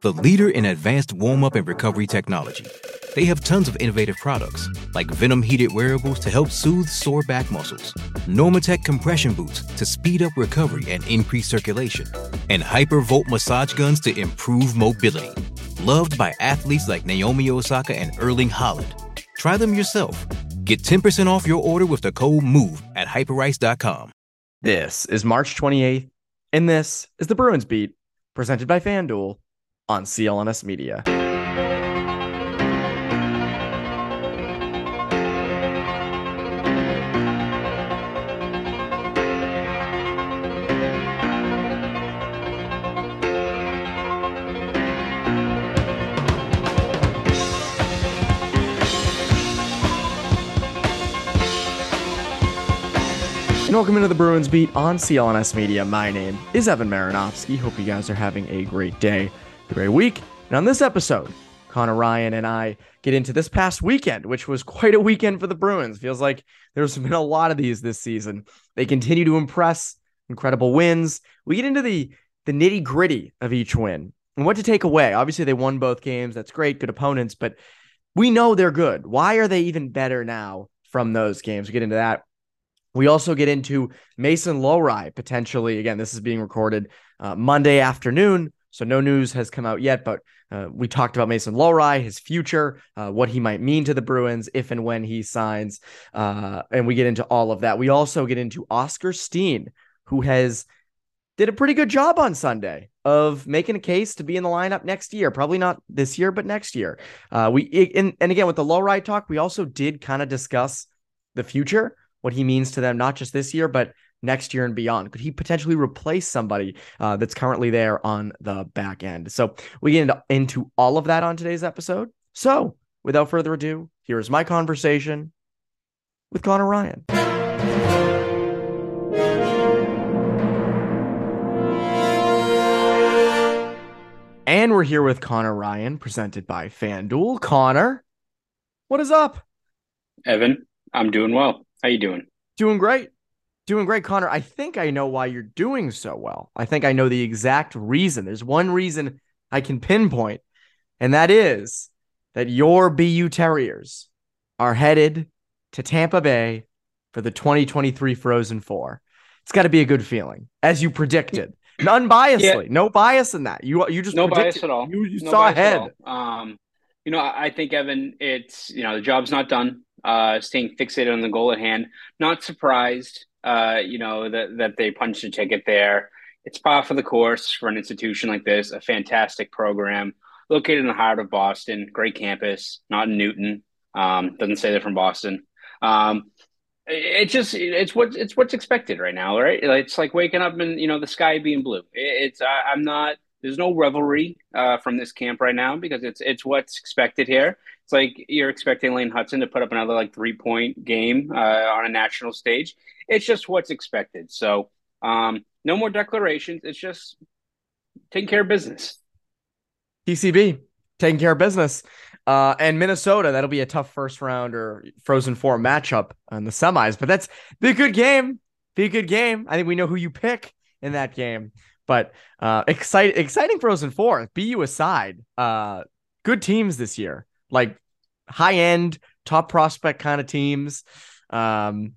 the leader in advanced warm up and recovery technology. They have tons of innovative products, like Venom heated wearables to help soothe sore back muscles, Normatec compression boots to speed up recovery and increase circulation, and Hypervolt massage guns to improve mobility. Loved by athletes like Naomi Osaka and Erling Haaland. Try them yourself. Get 10% off your order with the code MOVE at hyperice.com. This is March 28th, and this is the Bruins Beat, presented by FanDuel on CLNS Media. Welcome into the Bruins Beat on CLNS Media. My name is Evan Marinofsky. Hope you guys are having a great day, great week. And on this episode, Conor Ryan and I get into this past weekend, which was quite a weekend for the Bruins. Feels like there's been a lot of these this season. They continue to impress, incredible wins. We get into the the nitty gritty of each win and what to take away. Obviously, they won both games. That's great, good opponents, but we know they're good. Why are they even better now from those games? We get into that. We also get into Mason Lohrei potentially. Again, this is being recorded uh, Monday afternoon, so no news has come out yet. But uh, we talked about Mason Lohrei, his future, uh, what he might mean to the Bruins if and when he signs, uh, and we get into all of that. We also get into Oskar Steen, who has did a pretty good job on Sunday of making a case to be in the lineup next year. Probably not this year, but next year. Uh, we and, and again with the Lohrei talk, we also did kind of discuss the future what he means to them, not just this year, but next year and beyond. Could he potentially replace somebody uh, that's currently there on the back end? So we get into, into all of that on today's episode. So without further ado, here is my conversation with Conor Ryan. And we're here with Conor Ryan, presented by FanDuel. Conor, what is up? Evan, I'm doing well. How you doing? Doing great. Doing great, Conor. I think I know why you're doing so well. I think I know the exact reason. There's one reason I can pinpoint, and that is that your BU Terriers are headed to Tampa Bay for the 2023 Frozen Four. It's got to be a good feeling, as you predicted. Unbiasedly, yeah. no bias in that. You you just no predicted. bias at all. You, you no saw ahead. Um, you know, I, I think Evan, it's you know the job's not done uh, staying fixated on the goal at hand. Not surprised, uh, you know, that, that they punched a ticket there. It's par for the course for an institution like this, a fantastic program located in the heart of Boston, great campus, not in Newton. Um, doesn't say they're from Boston. Um, it just it's what it's what's expected right now, right? It's like waking up and you know the sky being blue. It's I, I'm not. There's no revelry uh, from this camp right now because it's it's what's expected here. It's like you're expecting Lane Hutson to put up another like three point game uh, on a national stage. It's just what's expected. So um, no more declarations. It's just taking care of business. TCB taking care of business. Uh, and Minnesota, that'll be a tough first round or Frozen Four matchup in the semis, but that's be a good game. Be a good game. I think we know who you pick in that game. But uh, exciting, exciting Frozen Four. BU aside, uh, good teams this year like high end, top prospect kind of teams. Um,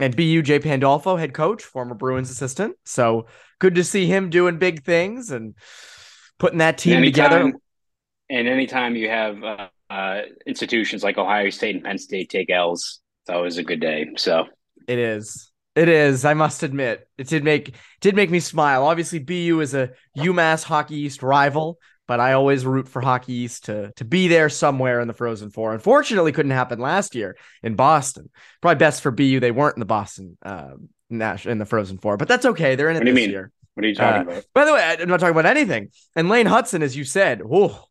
and BU Jay Pandolfo, head coach, former Bruins assistant. So good to see him doing big things and putting that team anytime, together. And anytime you have uh, uh, institutions like Ohio State and Penn State take L's, it's always a good day. So it is. It is. I must admit, it did make did make me smile. Obviously, BU is a UMass Hockey East rival, but I always root for Hockey East to to be there somewhere in the Frozen Four. Unfortunately, couldn't happen last year in Boston. Probably best for BU they weren't in the Boston uh, Nash in the Frozen Four, but that's okay. They're in it what do this you mean? year. What are you talking Uh, about? By the way, I'm not talking about anything. And Lane Hutson, as you said, oh,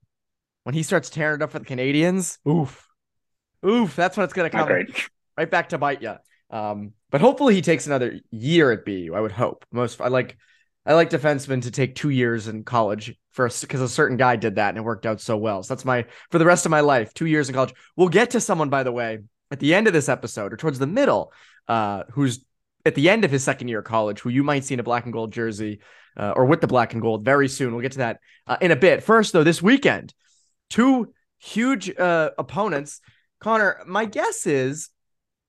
when he starts tearing it up for the Canadiens, oof, oof, that's when it's gonna come right back to bite you. Um, but hopefully he takes another year at BU. I would hope. Most I like I like defensemen to take two years in college first because a certain guy did that and it worked out so well. So that's my for the rest of my life, two years in college. We'll get to someone, by the way, at the end of this episode or towards the middle, uh, who's at the end of his second year of college, who you might see in a black and gold jersey uh, or with the black and gold very soon. We'll get to that uh, in a bit. First, though, this weekend, two huge uh, opponents. Conor, my guess is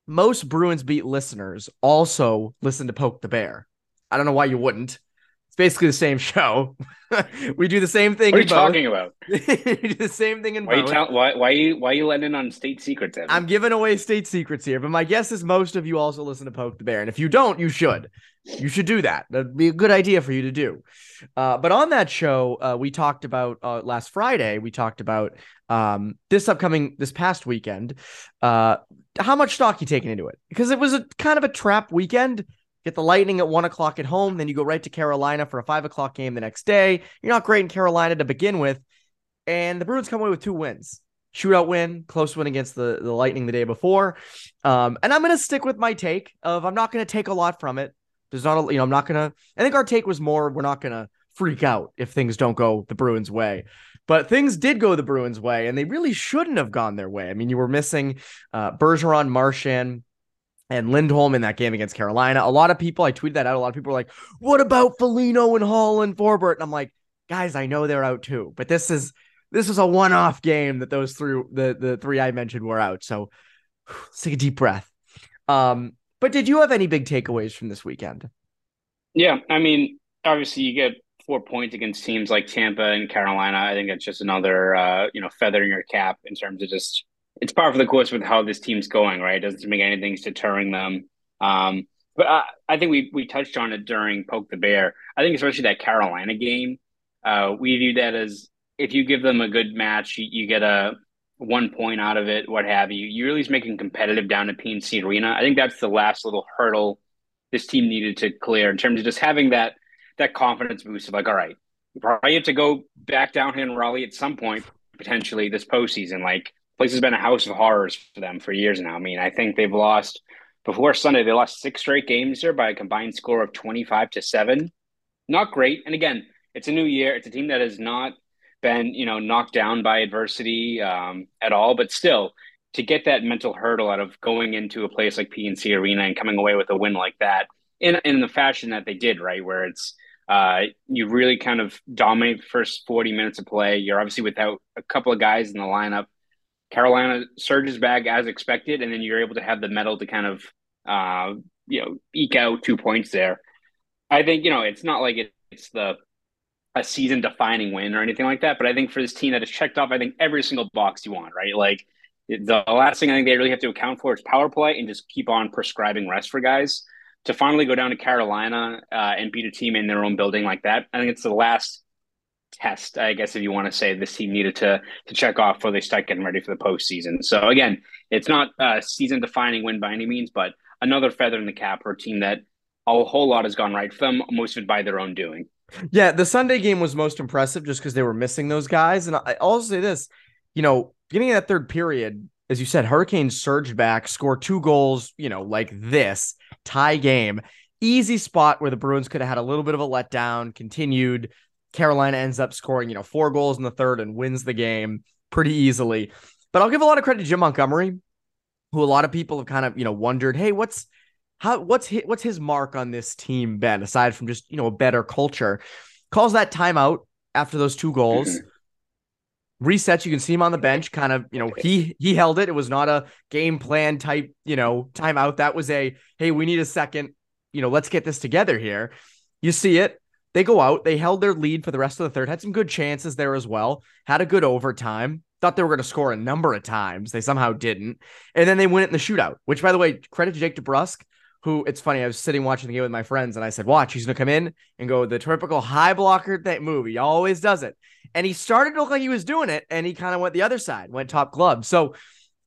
most Bruins beat listeners also listen to Poke the Bear. I don't know why you wouldn't. It's basically the same show. we do the same thing. What are you talking about? we do the same thing in why both. You why, why you why you letting in on state secrets? Evan? I'm giving away state secrets here, but my guess is most of you also listen to Poke the Bear, and if you don't, you should. You should do that. That'd be a good idea for you to do. Uh, but on that show, uh, we talked about uh, last Friday. We talked about um, this upcoming this past weekend. Uh, how much stock you taking into it? Because it was a kind of a trap weekend Get the Lightning at one o'clock at home, then you go right to Carolina for a five o'clock game the next day. You're not great in Carolina to begin with, and the Bruins come away with two wins. Shootout win, close win against the, the Lightning the day before. Um, and I'm gonna stick with my take of I'm not gonna take a lot from it. There's not a you know, I'm not gonna I think our take was more we're not gonna freak out if things don't go the Bruins way. But things did go the Bruins way, and they really shouldn't have gone their way. I mean, you were missing uh, Bergeron, Marchand, and Lindholm in that game against Carolina. A lot of people, I tweeted that out. A lot of people were like, "What about Foligno and Hall and Forbort?" And I'm like, guys, I know they're out too, but this is this is a one-off game that those three the the three I mentioned were out. So let's take a deep breath. Um, but did you have any big takeaways from this weekend? Yeah, I mean, obviously you get four points against teams like Tampa and Carolina. I think it's just another uh, you know feather in your cap in terms of just it's par for the course with how this team's going, right? It doesn't make anything's deterring them. Um, but I, I, think we we touched on it during Poke the Bear. I think especially that Carolina game, uh, we view that as if you give them a good match, you, you, get a one point out of it, what have you. You're at least making competitive down at PNC Arena. I think that's the last little hurdle this team needed to clear in terms of just having that that confidence boost of like, all right, you probably have to go back down here in Raleigh at some point potentially this postseason. Like place has been a house of horrors for them for years now. I mean, I think they've lost before Sunday, they lost six straight games here by a combined score of 25 to 7. Not great. And again, it's a new year. It's a team that has not been, you know, knocked down by adversity um, at all, but still to get that mental hurdle out of going into a place like PNC Arena and coming away with a win like that in in the fashion that they did, right? Where it's uh, you really kind of dominate the first 40 minutes of play. You're obviously without a couple of guys in the lineup Carolina surges back as expected, and then you're able to have the mettle to kind of uh, you know eke out two points there. I think you know it's not like it, it's the a season defining win or anything like that, but I think for this team that has checked off, I think every single box you want, right? Like the last thing I think they really have to account for is power play and just keep on prescribing rest for guys to finally go down to Carolina uh, and beat a team in their own building like that. I think it's the last test, I guess, if you want to say this team needed to to check off before they start getting ready for the postseason. So again, it's not a season defining win by any means, but another feather in the cap for a team that a whole lot has gone right for them, most of it by their own doing. Yeah, the Sunday game was most impressive just because they were missing those guys. And I also say this, you know, beginning of that third period, as you said, Hurricanes surged back, score two goals, you know, like this tie game. Easy spot where the Bruins could have had a little bit of a letdown, continued, Carolina ends up scoring, you know, four goals in the third and wins the game pretty easily. But I'll give a lot of credit to Jim Montgomery, who a lot of people have kind of, you know, wondered, hey, what's how what's his, what's his mark on this team been aside from just, you know, a better culture. Calls that timeout after those two goals. Mm-hmm. Resets, you can see him on the bench, kind of, you know, he he held it. It was not a game plan type, you know, timeout. That was a hey, we need a second, you know, let's get this together here. You see it. They go out, they held their lead for the rest of the third, had some good chances there as well, had a good overtime. Thought they were going to score a number of times. They somehow didn't. And then they win it in the shootout, which, by the way, credit to Jake DeBrusk, who it's funny. I was sitting watching the game with my friends and I said, Watch, he's going to come in and go the typical high blocker that move. He always does it. And he started to look like he was doing it and he kind of went the other side, went top glove. So,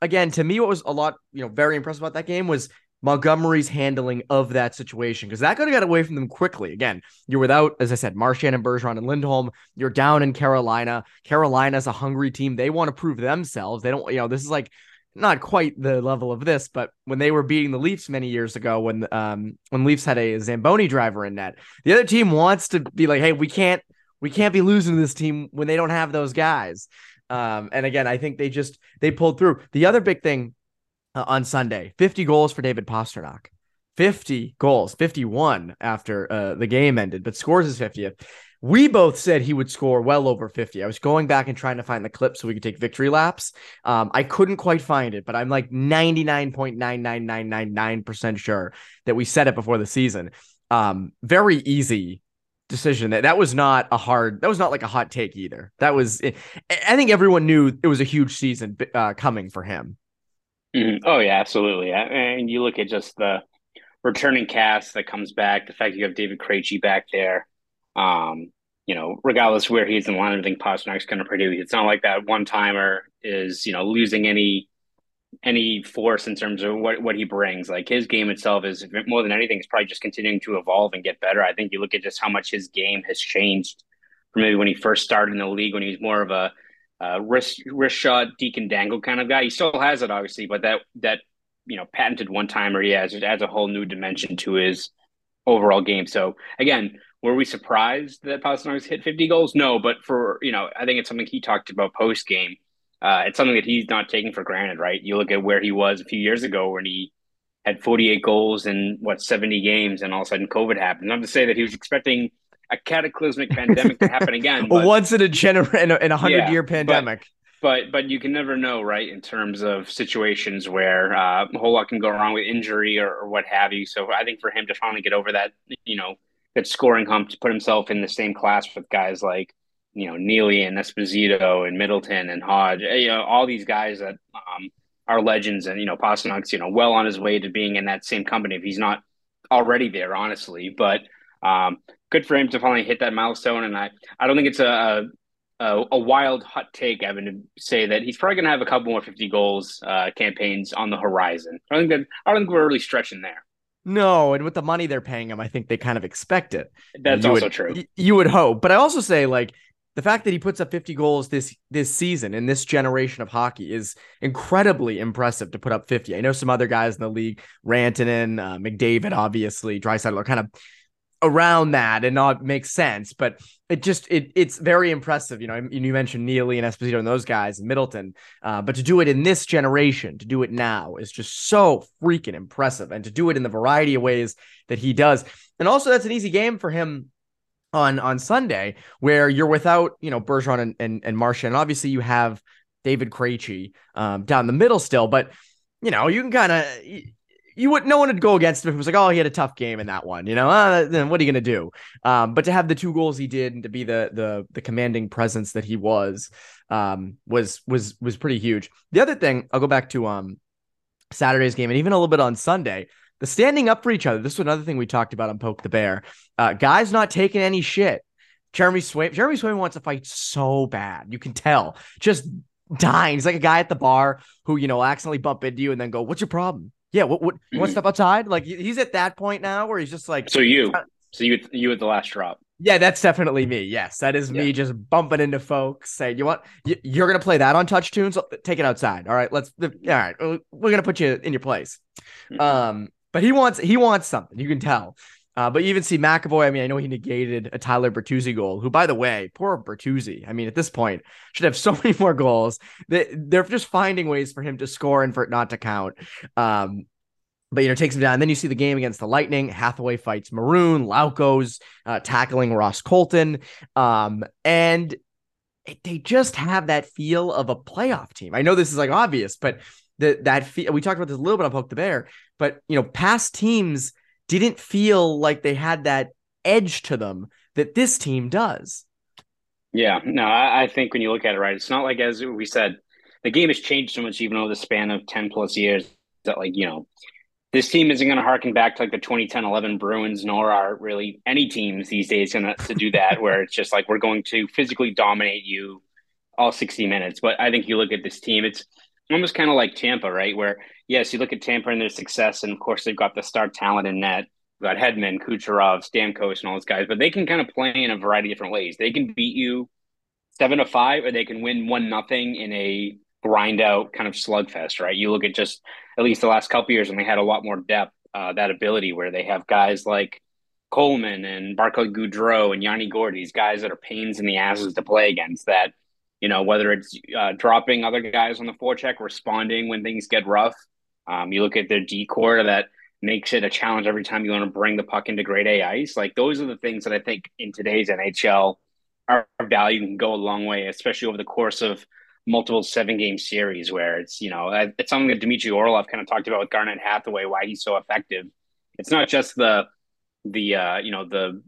again, to me, what was a lot, you know, very impressive about that game was Montgomery's handling of that situation because that could have got away from them quickly. Again, you're without, as I said, Marchand and Bergeron and Lindholm. You're down in Carolina. Carolina's a hungry team. They want to prove themselves. They don't, you know, this is like not quite the level of this, but when they were beating the Leafs many years ago, when um when Leafs had a Zamboni driver in net, the other team wants to be like, hey, we can't we can't be losing this team when they don't have those guys. Um, and again, I think they just they pulled through. The other big thing uh, on Sunday, 50 goals for David Pastrnak. 50 goals, 51 after uh, the game ended, but scores his 50th. We both said he would score well over 50. I was going back and trying to find the clip so we could take victory laps. Um, I couldn't quite find it, but I'm like 99.99999% sure that we said it before the season. Um, very easy decision that that was not a hard that was not like a hot take either that was i think everyone knew it was a huge season uh, coming for him mm-hmm. oh yeah absolutely and you look at just the returning cast that comes back the fact you have david Krejci back there um, you know, regardless where he's in line, I think Pastrnak's going to produce. It's not like that one timer is, you know, losing any any force in terms of what what he brings. Like his game itself is more than anything, is probably just continuing to evolve and get better. I think you look at just how much his game has changed from maybe when he first started in the league, when he was more of a uh, wrist wrist shot, Deacon Dangle kind of guy. He still has it, obviously, but that that you know patented one timer he has adds a whole new dimension to his overall game. So again, were we surprised that Pastrnak hit 50 goals? No, but for you know, I think it's something he talked about post game. Uh, it's something that he's not taking for granted, right? You look at where he was a few years ago when he had 48 goals in what 70 games, and all of a sudden COVID happened. Not to say that he was expecting a cataclysmic pandemic to happen again. But, Once in a gener- in a, in a hundred yeah, year pandemic. But, but but you can never know, right? In terms of situations where uh, a whole lot can go wrong with injury or, or what have you. So I think for him to finally get over that, you know, that scoring hump to put himself in the same class with guys like you know Neely and Esposito and Middleton and Hodge. Eh, you know all these guys that um, are legends, and you know Pastrnak's you know well on his way to being in that same company if he's not already there, honestly. But um, good for him to finally hit that milestone, and I I don't think it's a a, a wild hot take, Evan, to say that he's probably going to have a couple more fifty goals uh, campaigns on the horizon. I don't think that I don't think we're really stretching there. No, and with the money they're paying him, I think they kind of expect it. That's you also would, true. You would hope, but I also say like the fact that he puts up 50 goals this this season in this generation of hockey is incredibly impressive to put up 50. I know some other guys in the league, Rantanen, uh, McDavid, obviously, Draisaitl are kind of around that and not make sense. But it just it it's very impressive. You know, you mentioned Neely and Esposito and those guys, and Middleton, uh, but to do it in this generation, to do it now, is just so freaking impressive, and to do it in the variety of ways that he does, and also that's an easy game for him on on Sunday, where you're without you know Bergeron and and, and Marchand, and obviously you have David Krejci um, down the middle still, but you know you can kind of you would no one would go against him it was like, oh, he had a tough game in that one, you know. Uh, then what are you gonna do? Um, but to have the two goals he did and to be the the the commanding presence that he was, um, was was was pretty huge. The other thing, I'll go back to um Saturday's game and even a little bit on Sunday. The standing up for each other. This was another thing we talked about on Poke the Bear. Uh, guys not taking any shit. Jeremy Swayman. Jeremy Swayman wants to fight so bad. You can tell. Just dying. He's like a guy at the bar who, you know, accidentally bump into you and then go, What's your problem? Yeah, what what you want step outside? Like he's at that point now where he's just like So you so you you at the last drop. Yeah, that's definitely me. Yes, that is yeah. me just bumping into folks saying, "You want you, are gonna play that on touch tunes? Take it outside. All right, let's. All right, we're gonna put you in your place." Mm-hmm. Um, but he wants he wants something. You can tell. Uh, but you even see McAvoy. I mean, I know he negated a Tyler Bertuzzi goal, who, by the way, poor Bertuzzi. I mean, at this point, should have so many more goals. They, they're just finding ways for him to score and for it not to count. Um, but you know takes him down. And then you see the game against the Lightning. Hathaway fights Maroon. Lauko's uh, tackling Ross Colton, um, and they just have that feel of a playoff team. I know this is like obvious, but the, that feel we talked about this a little bit on Poke the Bear. But you know, past teams didn't feel like they had that edge to them that this team does. Yeah, no, I, I think when you look at it, right, it's not like as we said, the game has changed so much even over the span of ten plus years that like you know this team isn't going to harken back to like the 2010-11 Bruins, nor are really any teams these days going to do that, where it's just like we're going to physically dominate you all 60 minutes. But I think you look at this team, it's almost kind of like Tampa, right? Where yes, you look at Tampa and their success, and of course they've got the star talent in net. We've got Hedman, Kucherov, Stamkos, and all those guys, but they can kind of play in a variety of different ways. They can beat you seven to five, or they can win one nothing in a grind out kind of slugfest, right? You look at just at least the last couple years, and they had a lot more depth, uh, that ability where they have guys like Coleman and Barclay Goodrow and Yanni Gourde, these guys that are pains in the asses to play against. That you know whether it's uh, dropping other guys on the forecheck, responding when things get rough. Um, you look at their decor that makes it a challenge every time you want to bring the puck into grade A ice. Like those are the things that I think in today's NHL are valued and go a long way, especially over the course of multiple seven game series where it's you know it's something that Dmitry Orlov kind of talked about with Garnet Hathaway why he's so effective. It's not just the the uh, you know the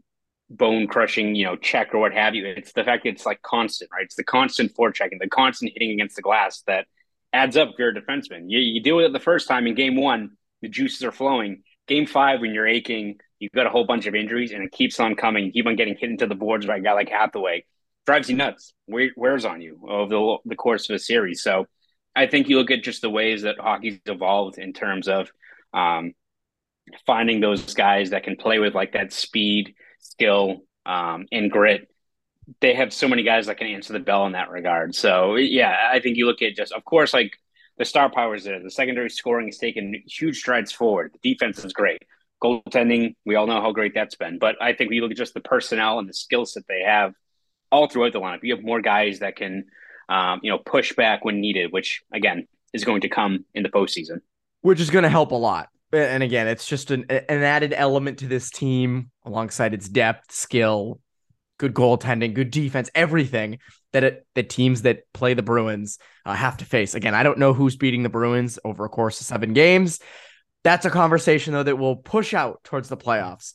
bone crushing you know check or what have you. It's the fact that it's like constant, right? It's the constant forechecking, the constant hitting against the glass that adds up You're a defenseman. You, you deal with it the first time in game one, the juices are flowing. Game five, when you're aching, you've got a whole bunch of injuries, and it keeps on coming. You keep on getting hit into the boards by a guy like Hathaway. Drives you nuts. wears on you over the, the course of a series. So I think you look at just the ways that hockey's evolved in terms of um, finding those guys that can play with like that speed, skill, um, and grit. They have so many guys that can answer the bell in that regard. So yeah, I think you look at just of course like the star power is there. The secondary scoring is taking huge strides forward. The defense is great. Goaltending, we all know how great that's been. But I think we look at just the personnel and the skills that they have all throughout the lineup. You have more guys that can, um, you know, push back when needed, which again is going to come in the postseason. Which is going to help a lot and again, it's just an an added element to this team alongside its depth, skill, good goaltending, good defense, everything that it, the teams that play the Bruins uh, have to face. Again, I don't know who's beating the Bruins over a course of seven games. That's a conversation though that will push out towards the playoffs.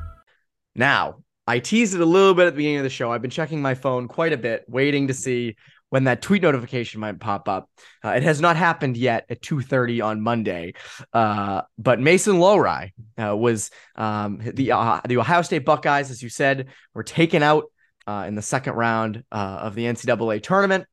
Now, I teased it a little bit at the beginning of the show. I've been checking my phone quite a bit, waiting to see when that tweet notification might pop up. Uh, it has not happened yet at 2:30 on Monday, uh, but Mason Lohrei uh, was um, the uh, the Ohio State Buckeyes, as you said, were taken out uh, in the second round uh, of the NCAA tournament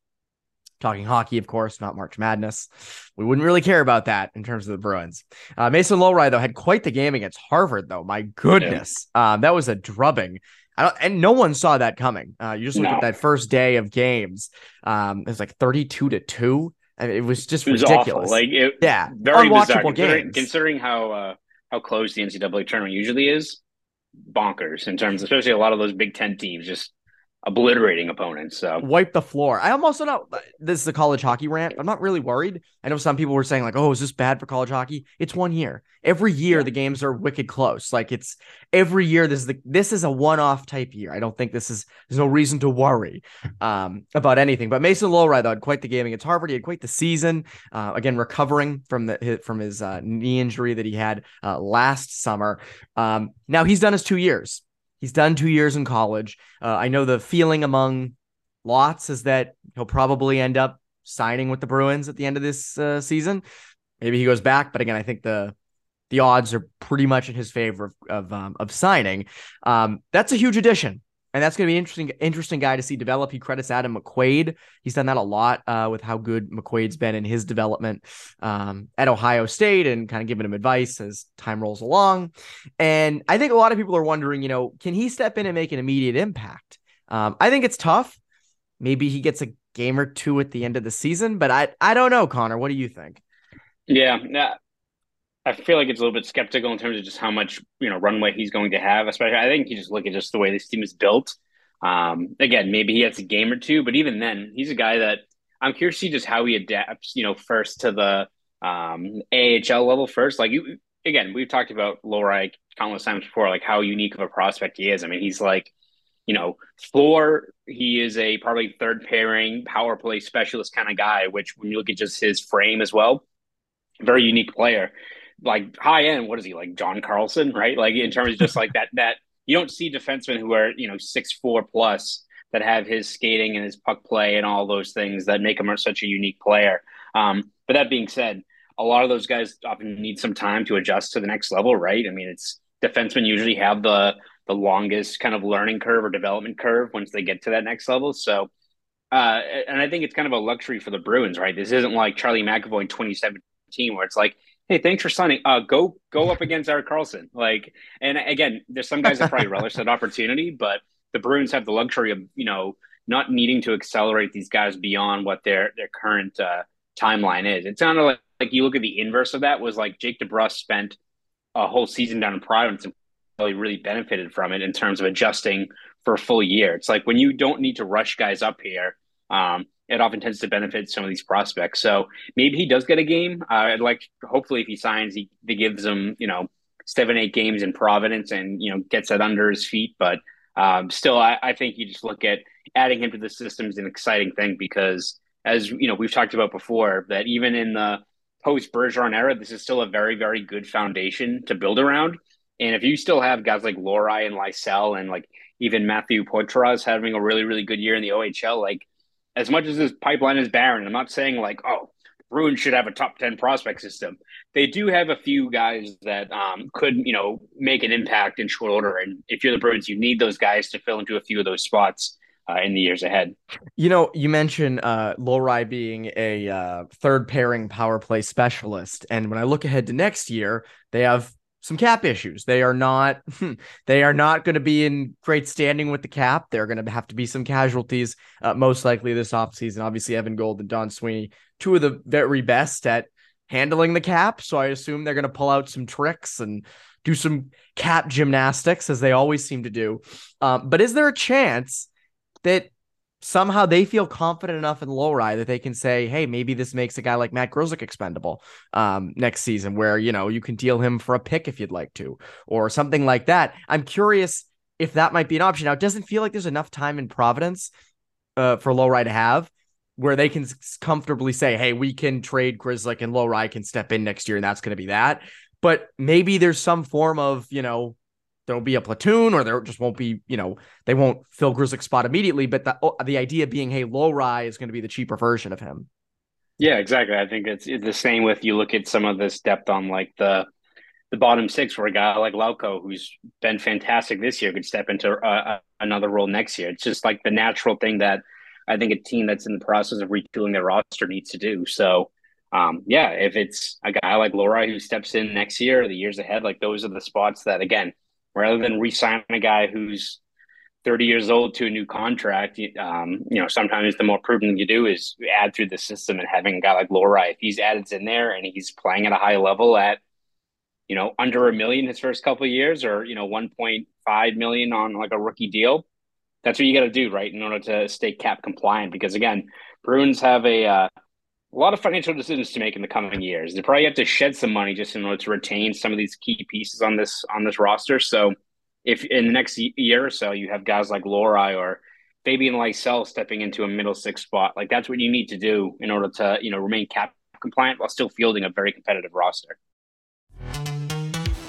talking hockey, of course, not March Madness. We wouldn't really care about that in terms of the Bruins. Uh, Mason Lohrei, though, had quite the game against Harvard, though. My goodness. Yeah. Um, that was a drubbing. and no one saw that coming. Uh, you just look no. at that first day of games. Um, it was like 32 to 2. I mean, it was just it was ridiculous. Awful. Like it, yeah, very unwatchable considering, games. Considering how uh, how close the NCAA tournament usually is, bonkers in terms, especially a lot of those Big Ten teams just obliterating opponents. So wipe the floor. I almost don't know. This is a college hockey rant. I'm not really worried. I know some people were saying like, "Oh, is this bad for college hockey?" It's one year. Every year yeah. the games are wicked close. Like it's every year. This is the this is a one off type year. I don't think this is. There's no reason to worry um, about anything. But Mason Lohrei though had quite the game against Harvard. He had quite the season. Uh, again, recovering from the from his uh, knee injury that he had uh, last summer. Um, now he's done his two years. He's done two years in college. Uh, I know the feeling among lots is that he'll probably end up signing with the Bruins at the end of this uh, season. Maybe he goes back, but again, I think the the odds are pretty much in his favor of of, um, of signing. Um, that's a huge addition and that's going to be interesting. Interesting guy to see develop. He credits Adam McQuaid. He's done that a lot uh, with how good McQuaid's been in his development um, at Ohio State, and kind of giving him advice as time rolls along. And I think a lot of people are wondering, you know, can he step in and make an immediate impact? Um, I think it's tough. Maybe he gets a game or two at the end of the season, but I I don't know, Conor. What do you think? Yeah, I feel like it's a little bit skeptical in terms of just how much you know runway he's going to have. Especially, I think you just look at just the way this team is built. Um, again, maybe he has a game or two, but even then, he's a guy that I'm curious to see just how he adapts. You know, first to the um, AHL level first. Like you, again, we've talked about Lohrei countless times before, like how unique of a prospect he is. I mean, he's like you know, floor, he is a probably third pairing power play specialist kind of guy, which when you look at just his frame as well, very unique player. Like high end, what is he like John Carlson, right? Like in terms of just like that that you don't see defensemen who are, you know, six four plus that have his skating and his puck play and all those things that make him such a unique player. Um, but that being said, a lot of those guys often need some time to adjust to the next level, right? I mean, it's defensemen usually have the the longest kind of learning curve or development curve once they get to that next level. So, uh, and I think it's kind of a luxury for the Bruins, right? This isn't like Charlie McAvoy in 2017, where it's like, hey, thanks for signing. Uh, go go up against Erik Karlsson. Like, and again, there's some guys that probably relish that opportunity, but the Bruins have the luxury of you know not needing to accelerate these guys beyond what their their current uh, timeline is. It sounded like like you look at the inverse of that was like Jake DeBrusk spent a whole season down in Providence and really really benefited from it in terms of adjusting for a full year. It's like when you don't need to rush guys up here. Um, it often tends to benefit some of these prospects. So maybe he does get a game. Uh, I'd like, hopefully, if he signs, he, he gives him, you know, seven, eight games in Providence and, you know, gets that under his feet. But um, still, I, I think you just look at adding him to the system is an exciting thing because, as you know, we've talked about before, that even in the post Bergeron era, this is still a very, very good foundation to build around. And if you still have guys like Lohrei and Lysell and like even Matthew Poitras having a really, really good year in the OHL, like as much as this pipeline is barren, I'm not saying like, oh, Bruins should have a top 10 prospect system. They do have a few guys that um, could, you know, make an impact in short order. And if you're the Bruins, you need those guys to fill into a few of those spots uh, in the years ahead. You know, you mentioned uh, Lohrei being a uh, third pairing power play specialist. And when I look ahead to next year, they have some cap issues. They are not they are not going to be in great standing with the cap. They're going to have to be some casualties uh, most likely this offseason. Obviously Evan Gold and Don Sweeney, two of the very best at handling the cap, so I assume they're going to pull out some tricks and do some cap gymnastics as they always seem to do. Um, but is there a chance that somehow they feel confident enough in Lohrei that they can say, hey, maybe this makes a guy like Matt Grzelcyk expendable um, next season, where you know you can deal him for a pick if you'd like to, or something like that. I'm curious if that might be an option. Now, it doesn't feel like there's enough time in Providence uh, for Lohrei to have. Where they can comfortably say, "Hey, we can trade Grzelcyk and Lohrei can step in next year, and that's going to be that." But maybe there's some form of you know there'll be a platoon or there just won't be, you know, they won't fill Grzelcyk's spot immediately. But the, oh, the idea being, hey, Lohrei is going to be the cheaper version of him. Yeah, exactly. I think it's, it's the same with you look at some of this depth on like the the bottom six, where a guy like Lauko, who's been fantastic this year, could step into uh, another role next year. It's just like the natural thing that I think a team that's in the process of retooling their roster needs to do. So, um, yeah, if it's a guy like Lohrei who steps in next year or the years ahead, like those are the spots that, again, rather than re-sign a guy who's 30 years old to a new contract, um, you know, sometimes the more prudent you do is add through the system and having a guy like Lohrei, if he's added in there and he's playing at a high level at, you know, under a million his first couple of years or, you know, 1.5 million on like a rookie deal, that's what you got to do, right? In order to stay cap compliant. Because again, Bruins have a, uh, a lot of financial decisions to make in the coming years. They probably have to shed some money just in order to retain some of these key pieces on this on this roster. So, if in the next year or so you have guys like Lohrei or Fabian Lysell stepping into a middle six spot, like that's what you need to do in order to you know remain cap compliant while still fielding a very competitive roster.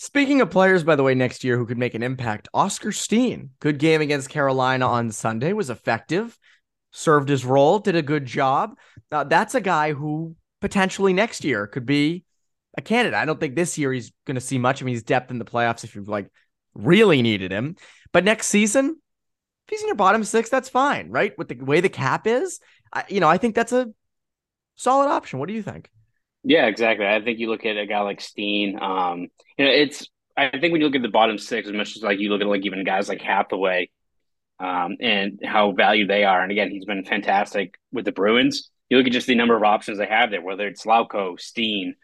Speaking of players, by the way, next year who could make an impact, Oskar Steen. Good game against Carolina on Sunday, was effective, served his role, did a good job. Uh, that's a guy who potentially next year could be a candidate. I don't think this year he's going to see much. I mean, he's depth in the playoffs if you've like really needed him. But next season, if he's in your bottom six, that's fine, right? With the way the cap is, I, you know, I think that's a solid option. What do you think? Yeah, exactly. I think you look at a guy like Steen. Um, you know, it's I think when you look at the bottom six, as much as like you look at like even guys like Hathaway, um, and how valued they are. And again, he's been fantastic with the Bruins. You look at just the number of options they have there, whether it's Lauko, Steen,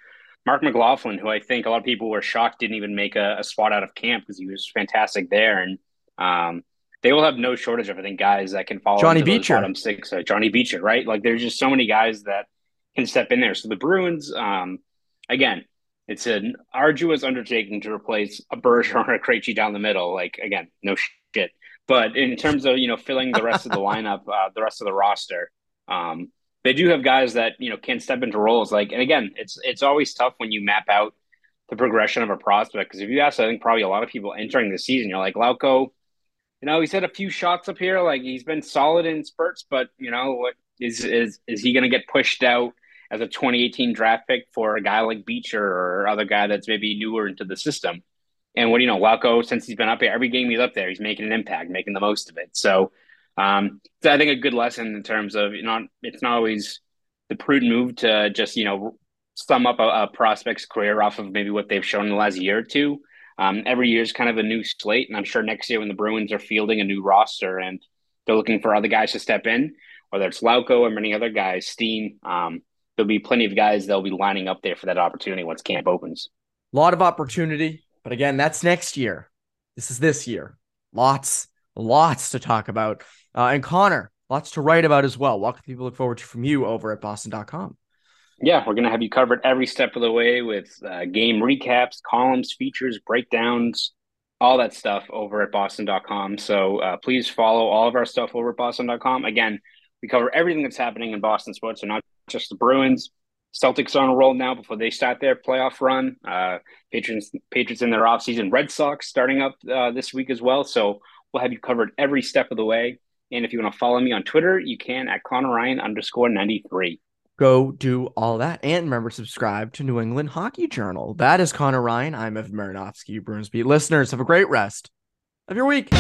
Marc McLaughlin, who I think a lot of people were shocked didn't even make a, a spot out of camp because he was fantastic there. And um, they will have no shortage of, I think, guys that can follow Johnny Beecher. bottom six. Uh, Johnny Beecher, right? Like there's just so many guys that can step in there. So the Bruins, um, again, it's an arduous undertaking to replace a Bergeron or a Krejci down the middle. Like again, no shit. But in terms of you know filling the rest of the lineup, uh, the rest of the roster, um, they do have guys that you know can step into roles. Like and again, it's it's always tough when you map out the progression of a prospect because if you ask, I think probably a lot of people entering the season, you're like Lauko. You know, he's had a few shots up here. Like he's been solid in spurts, but you know what is is is he going to get pushed out as a 2018 draft pick for a guy like Beecher or other guy that's maybe newer into the system? And what do you know, Lauko, since he's been up here, every game he's up there, he's making an impact, making the most of it. So, um, so I think a good lesson in terms of you know, it's not always the prudent move to just you know sum up a, a prospect's career off of maybe what they've shown in the last year or two. Um, every year is kind of a new slate, and I'm sure next year when the Bruins are fielding a new roster and they're looking for other guys to step in, whether it's Lauko or many other guys, Steen, um, there'll be plenty of guys that'll be lining up there for that opportunity once camp opens. A lot of opportunity, but again, that's next year. This is this year. Lots, lots to talk about. Uh, and Conor, lots to write about as well. What can people look forward to from you over at boston.com? Yeah, we're going to have you covered every step of the way with uh, game recaps, columns, features, breakdowns, all that stuff over at boston.com. So uh, please follow all of our stuff over at boston.com. Again, we cover everything that's happening in Boston sports, so not just the Bruins. Celtics on a roll now before they start their playoff run. Uh, Patriots, Patriots in their offseason. Red Sox starting up uh, this week as well. So we'll have you covered every step of the way. And if you want to follow me on Twitter, you can at Conor Ryan underscore 93. Go do all that. And remember, subscribe to New England Hockey Journal. That is Conor Ryan. I'm Evan Marinofsky, Bruins Beat. Listeners, have a great rest of your week.